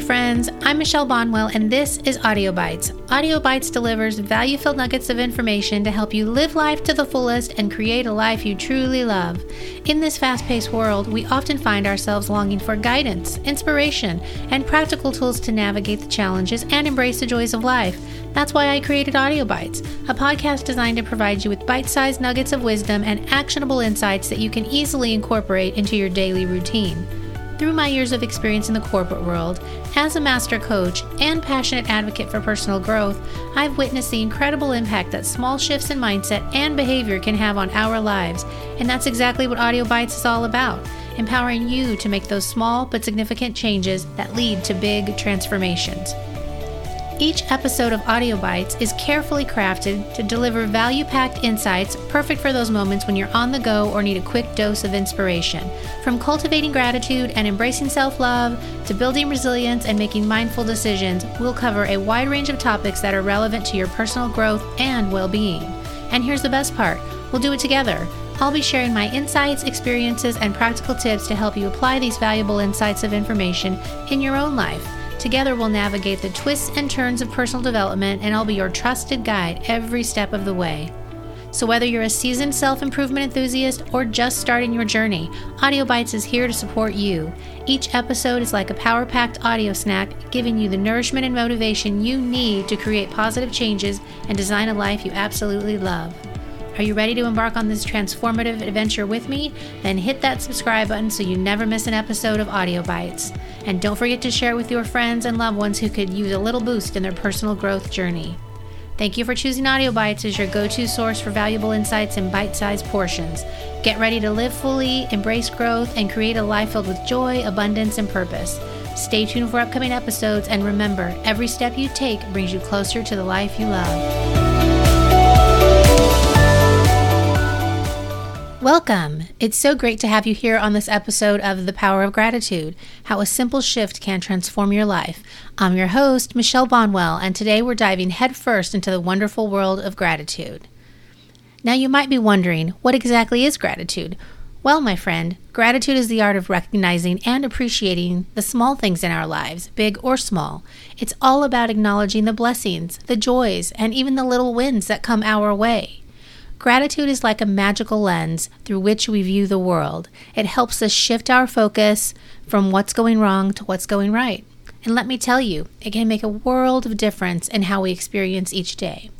friends. I'm Michelle Bonwell, and this is Audio Bites. Audio Bites delivers value filled nuggets of information to help you live life to the fullest and create a life you truly love. In this fast paced world, we often find ourselves longing for guidance, inspiration, and practical tools to navigate the challenges and embrace the joys of life. That's why I created Audio Bites, a podcast designed to provide you with bite sized nuggets of wisdom and actionable insights that you can easily incorporate into your daily routine. Through my years of experience in the corporate world, as a master coach and passionate advocate for personal growth, I've witnessed the incredible impact that small shifts in mindset and behavior can have on our lives. And that's exactly what Audio Bites is all about empowering you to make those small but significant changes that lead to big transformations. Each episode of Audio Bites is carefully crafted to deliver value packed insights perfect for those moments when you're on the go or need a quick dose of inspiration. From cultivating gratitude and embracing self love to building resilience and making mindful decisions, we'll cover a wide range of topics that are relevant to your personal growth and well being. And here's the best part we'll do it together. I'll be sharing my insights, experiences, and practical tips to help you apply these valuable insights of information in your own life. Together, we'll navigate the twists and turns of personal development, and I'll be your trusted guide every step of the way. So, whether you're a seasoned self improvement enthusiast or just starting your journey, Audio Bites is here to support you. Each episode is like a power packed audio snack, giving you the nourishment and motivation you need to create positive changes and design a life you absolutely love. Are you ready to embark on this transformative adventure with me? Then hit that subscribe button so you never miss an episode of Audio Bites. And don't forget to share with your friends and loved ones who could use a little boost in their personal growth journey. Thank you for choosing Audio Bites as your go to source for valuable insights in bite sized portions. Get ready to live fully, embrace growth, and create a life filled with joy, abundance, and purpose. Stay tuned for upcoming episodes, and remember every step you take brings you closer to the life you love. Welcome. It's so great to have you here on this episode of The Power of Gratitude How a Simple Shift Can Transform Your Life. I'm your host, Michelle Bonwell, and today we're diving headfirst into the wonderful world of gratitude. Now, you might be wondering, what exactly is gratitude? Well, my friend, gratitude is the art of recognizing and appreciating the small things in our lives, big or small. It's all about acknowledging the blessings, the joys, and even the little wins that come our way. Gratitude is like a magical lens through which we view the world. It helps us shift our focus from what's going wrong to what's going right. And let me tell you, it can make a world of difference in how we experience each day.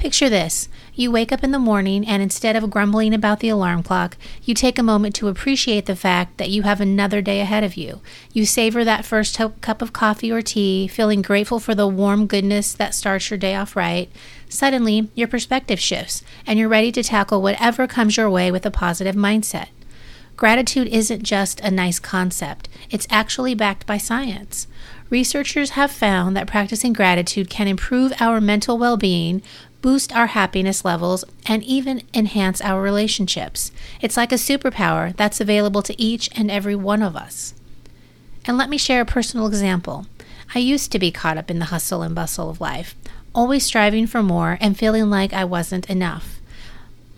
Picture this you wake up in the morning, and instead of grumbling about the alarm clock, you take a moment to appreciate the fact that you have another day ahead of you. You savor that first cup of coffee or tea, feeling grateful for the warm goodness that starts your day off right. Suddenly, your perspective shifts, and you're ready to tackle whatever comes your way with a positive mindset. Gratitude isn't just a nice concept, it's actually backed by science. Researchers have found that practicing gratitude can improve our mental well being, boost our happiness levels, and even enhance our relationships. It's like a superpower that's available to each and every one of us. And let me share a personal example. I used to be caught up in the hustle and bustle of life, always striving for more and feeling like I wasn't enough.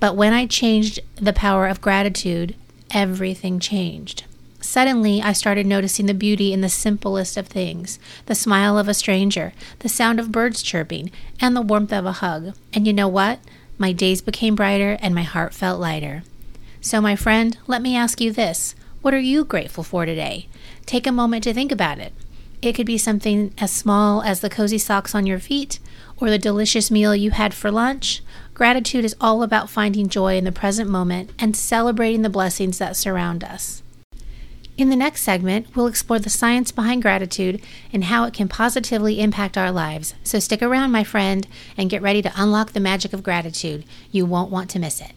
But when I changed the power of gratitude, everything changed. Suddenly, I started noticing the beauty in the simplest of things the smile of a stranger, the sound of birds chirping, and the warmth of a hug. And you know what? My days became brighter and my heart felt lighter. So, my friend, let me ask you this What are you grateful for today? Take a moment to think about it. It could be something as small as the cozy socks on your feet or the delicious meal you had for lunch. Gratitude is all about finding joy in the present moment and celebrating the blessings that surround us. In the next segment, we'll explore the science behind gratitude and how it can positively impact our lives. So stick around, my friend, and get ready to unlock the magic of gratitude. You won't want to miss it.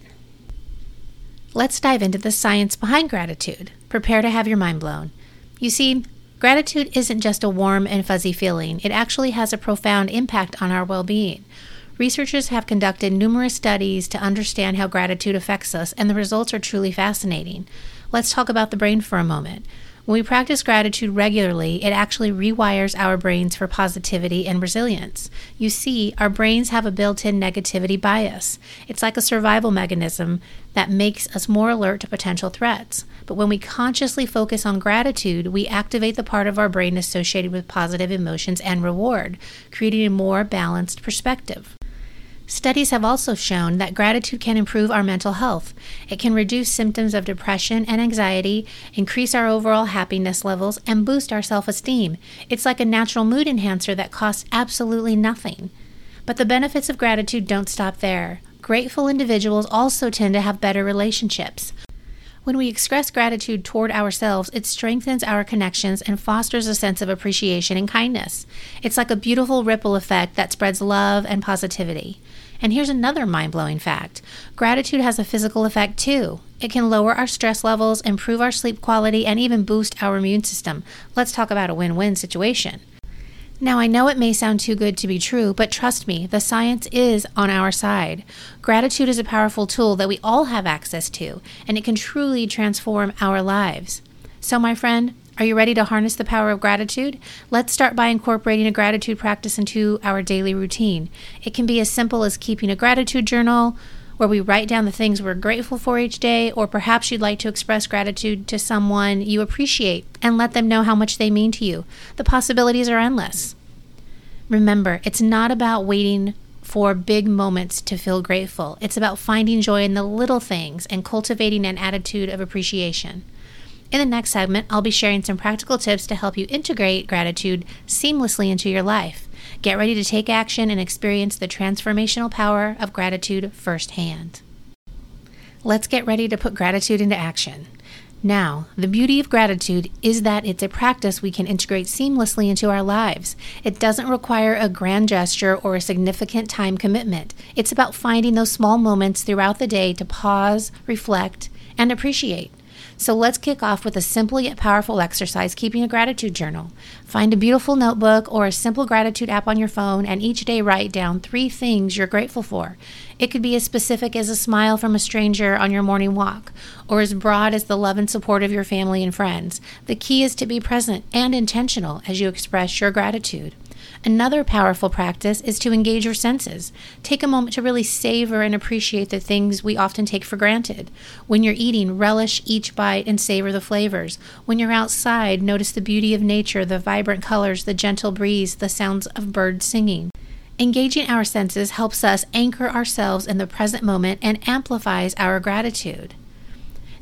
Let's dive into the science behind gratitude. Prepare to have your mind blown. You see, gratitude isn't just a warm and fuzzy feeling, it actually has a profound impact on our well being. Researchers have conducted numerous studies to understand how gratitude affects us, and the results are truly fascinating. Let's talk about the brain for a moment. When we practice gratitude regularly, it actually rewires our brains for positivity and resilience. You see, our brains have a built in negativity bias. It's like a survival mechanism that makes us more alert to potential threats. But when we consciously focus on gratitude, we activate the part of our brain associated with positive emotions and reward, creating a more balanced perspective. Studies have also shown that gratitude can improve our mental health. It can reduce symptoms of depression and anxiety, increase our overall happiness levels, and boost our self esteem. It's like a natural mood enhancer that costs absolutely nothing. But the benefits of gratitude don't stop there. Grateful individuals also tend to have better relationships. When we express gratitude toward ourselves, it strengthens our connections and fosters a sense of appreciation and kindness. It's like a beautiful ripple effect that spreads love and positivity. And here's another mind blowing fact gratitude has a physical effect too. It can lower our stress levels, improve our sleep quality, and even boost our immune system. Let's talk about a win win situation. Now, I know it may sound too good to be true, but trust me, the science is on our side. Gratitude is a powerful tool that we all have access to, and it can truly transform our lives. So, my friend, are you ready to harness the power of gratitude? Let's start by incorporating a gratitude practice into our daily routine. It can be as simple as keeping a gratitude journal where we write down the things we're grateful for each day, or perhaps you'd like to express gratitude to someone you appreciate and let them know how much they mean to you. The possibilities are endless. Remember, it's not about waiting for big moments to feel grateful. It's about finding joy in the little things and cultivating an attitude of appreciation. In the next segment, I'll be sharing some practical tips to help you integrate gratitude seamlessly into your life. Get ready to take action and experience the transformational power of gratitude firsthand. Let's get ready to put gratitude into action. Now, the beauty of gratitude is that it's a practice we can integrate seamlessly into our lives. It doesn't require a grand gesture or a significant time commitment. It's about finding those small moments throughout the day to pause, reflect, and appreciate. So let's kick off with a simple yet powerful exercise keeping a gratitude journal. Find a beautiful notebook or a simple gratitude app on your phone and each day write down three things you're grateful for. It could be as specific as a smile from a stranger on your morning walk, or as broad as the love and support of your family and friends. The key is to be present and intentional as you express your gratitude. Another powerful practice is to engage your senses. Take a moment to really savor and appreciate the things we often take for granted. When you're eating, relish each bite and savor the flavors. When you're outside, notice the beauty of nature, the vibrant colors, the gentle breeze, the sounds of birds singing. Engaging our senses helps us anchor ourselves in the present moment and amplifies our gratitude.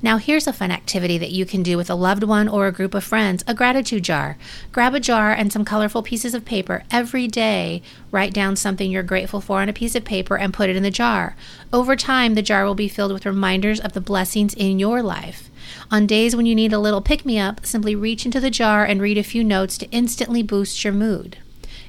Now, here's a fun activity that you can do with a loved one or a group of friends a gratitude jar. Grab a jar and some colorful pieces of paper. Every day, write down something you're grateful for on a piece of paper and put it in the jar. Over time, the jar will be filled with reminders of the blessings in your life. On days when you need a little pick me up, simply reach into the jar and read a few notes to instantly boost your mood.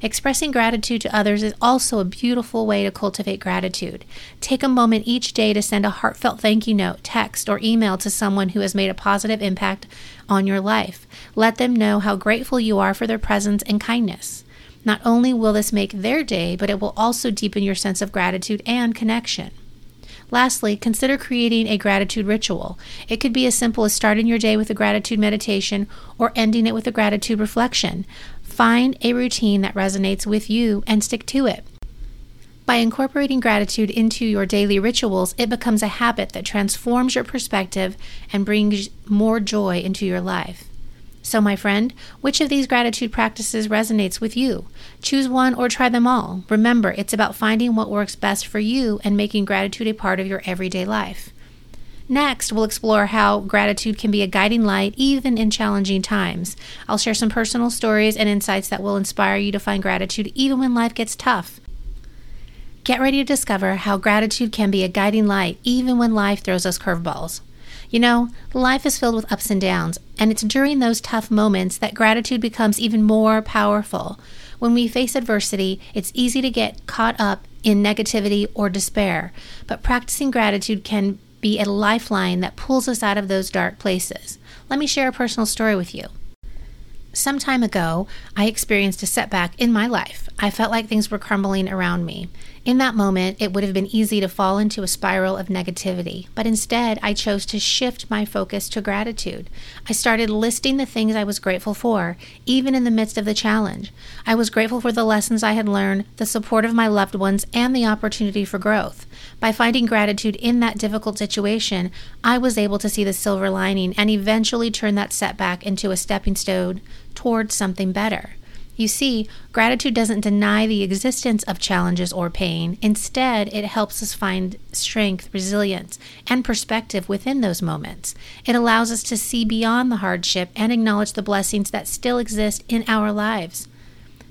Expressing gratitude to others is also a beautiful way to cultivate gratitude. Take a moment each day to send a heartfelt thank you note, text, or email to someone who has made a positive impact on your life. Let them know how grateful you are for their presence and kindness. Not only will this make their day, but it will also deepen your sense of gratitude and connection. Lastly, consider creating a gratitude ritual. It could be as simple as starting your day with a gratitude meditation or ending it with a gratitude reflection. Find a routine that resonates with you and stick to it. By incorporating gratitude into your daily rituals, it becomes a habit that transforms your perspective and brings more joy into your life. So, my friend, which of these gratitude practices resonates with you? Choose one or try them all. Remember, it's about finding what works best for you and making gratitude a part of your everyday life. Next, we'll explore how gratitude can be a guiding light even in challenging times. I'll share some personal stories and insights that will inspire you to find gratitude even when life gets tough. Get ready to discover how gratitude can be a guiding light even when life throws us curveballs. You know, life is filled with ups and downs, and it's during those tough moments that gratitude becomes even more powerful. When we face adversity, it's easy to get caught up in negativity or despair, but practicing gratitude can be a lifeline that pulls us out of those dark places. Let me share a personal story with you. Some time ago, I experienced a setback in my life. I felt like things were crumbling around me. In that moment, it would have been easy to fall into a spiral of negativity, but instead, I chose to shift my focus to gratitude. I started listing the things I was grateful for, even in the midst of the challenge. I was grateful for the lessons I had learned, the support of my loved ones, and the opportunity for growth. By finding gratitude in that difficult situation, I was able to see the silver lining and eventually turn that setback into a stepping stone towards something better. You see, gratitude doesn't deny the existence of challenges or pain. Instead, it helps us find strength, resilience, and perspective within those moments. It allows us to see beyond the hardship and acknowledge the blessings that still exist in our lives.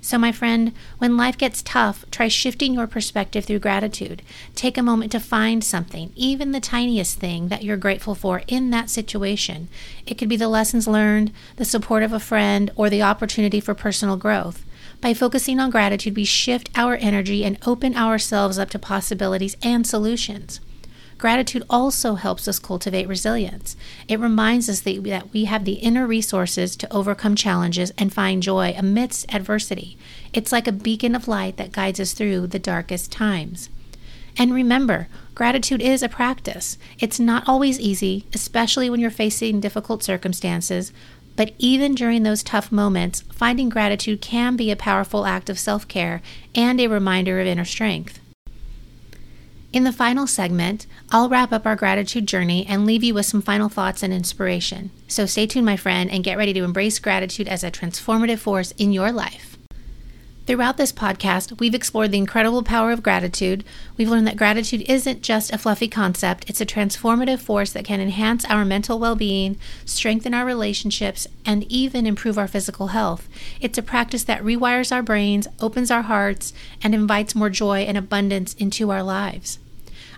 So, my friend, when life gets tough, try shifting your perspective through gratitude. Take a moment to find something, even the tiniest thing, that you're grateful for in that situation. It could be the lessons learned, the support of a friend, or the opportunity for personal growth. By focusing on gratitude, we shift our energy and open ourselves up to possibilities and solutions. Gratitude also helps us cultivate resilience. It reminds us that, that we have the inner resources to overcome challenges and find joy amidst adversity. It's like a beacon of light that guides us through the darkest times. And remember, gratitude is a practice. It's not always easy, especially when you're facing difficult circumstances, but even during those tough moments, finding gratitude can be a powerful act of self care and a reminder of inner strength. In the final segment, I'll wrap up our gratitude journey and leave you with some final thoughts and inspiration. So stay tuned, my friend, and get ready to embrace gratitude as a transformative force in your life. Throughout this podcast, we've explored the incredible power of gratitude. We've learned that gratitude isn't just a fluffy concept, it's a transformative force that can enhance our mental well being, strengthen our relationships, and even improve our physical health. It's a practice that rewires our brains, opens our hearts, and invites more joy and abundance into our lives.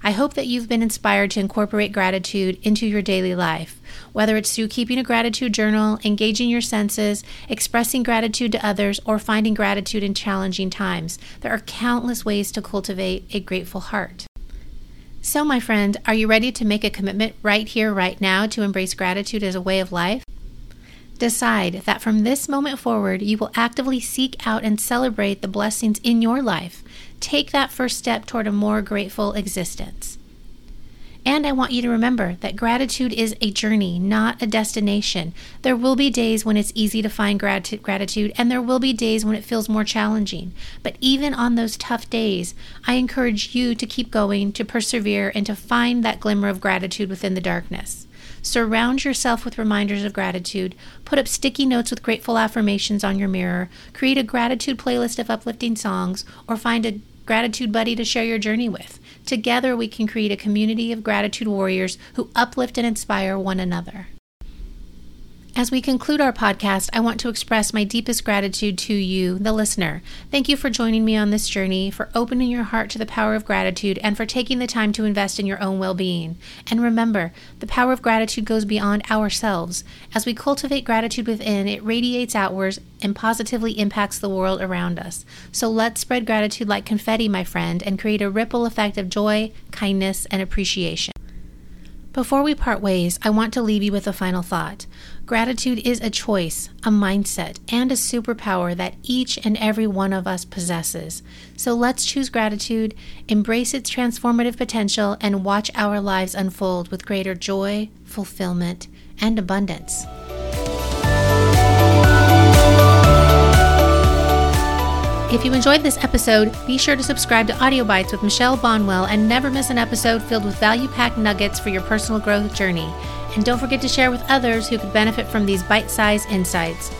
I hope that you've been inspired to incorporate gratitude into your daily life, whether it's through keeping a gratitude journal, engaging your senses, expressing gratitude to others, or finding gratitude in challenging times. There are countless ways to cultivate a grateful heart. So, my friend, are you ready to make a commitment right here, right now, to embrace gratitude as a way of life? Decide that from this moment forward, you will actively seek out and celebrate the blessings in your life. Take that first step toward a more grateful existence. And I want you to remember that gratitude is a journey, not a destination. There will be days when it's easy to find grat- gratitude, and there will be days when it feels more challenging. But even on those tough days, I encourage you to keep going, to persevere, and to find that glimmer of gratitude within the darkness. Surround yourself with reminders of gratitude. Put up sticky notes with grateful affirmations on your mirror. Create a gratitude playlist of uplifting songs, or find a gratitude buddy to share your journey with. Together, we can create a community of gratitude warriors who uplift and inspire one another. As we conclude our podcast, I want to express my deepest gratitude to you, the listener. Thank you for joining me on this journey, for opening your heart to the power of gratitude, and for taking the time to invest in your own well being. And remember, the power of gratitude goes beyond ourselves. As we cultivate gratitude within, it radiates outwards and positively impacts the world around us. So let's spread gratitude like confetti, my friend, and create a ripple effect of joy, kindness, and appreciation. Before we part ways, I want to leave you with a final thought. Gratitude is a choice, a mindset, and a superpower that each and every one of us possesses. So let's choose gratitude, embrace its transformative potential, and watch our lives unfold with greater joy, fulfillment, and abundance. If you enjoyed this episode, be sure to subscribe to Audio Bites with Michelle Bonwell and never miss an episode filled with value packed nuggets for your personal growth journey. And don't forget to share with others who could benefit from these bite sized insights.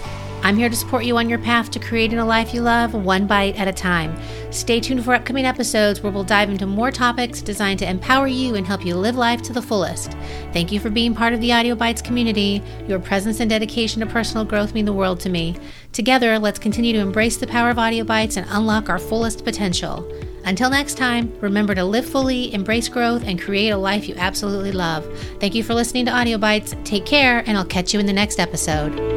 I'm here to support you on your path to creating a life you love, one bite at a time. Stay tuned for upcoming episodes where we'll dive into more topics designed to empower you and help you live life to the fullest. Thank you for being part of the Audio Bites community. Your presence and dedication to personal growth mean the world to me. Together, let's continue to embrace the power of Audio Bites and unlock our fullest potential. Until next time, remember to live fully, embrace growth, and create a life you absolutely love. Thank you for listening to Audio Bites. Take care, and I'll catch you in the next episode.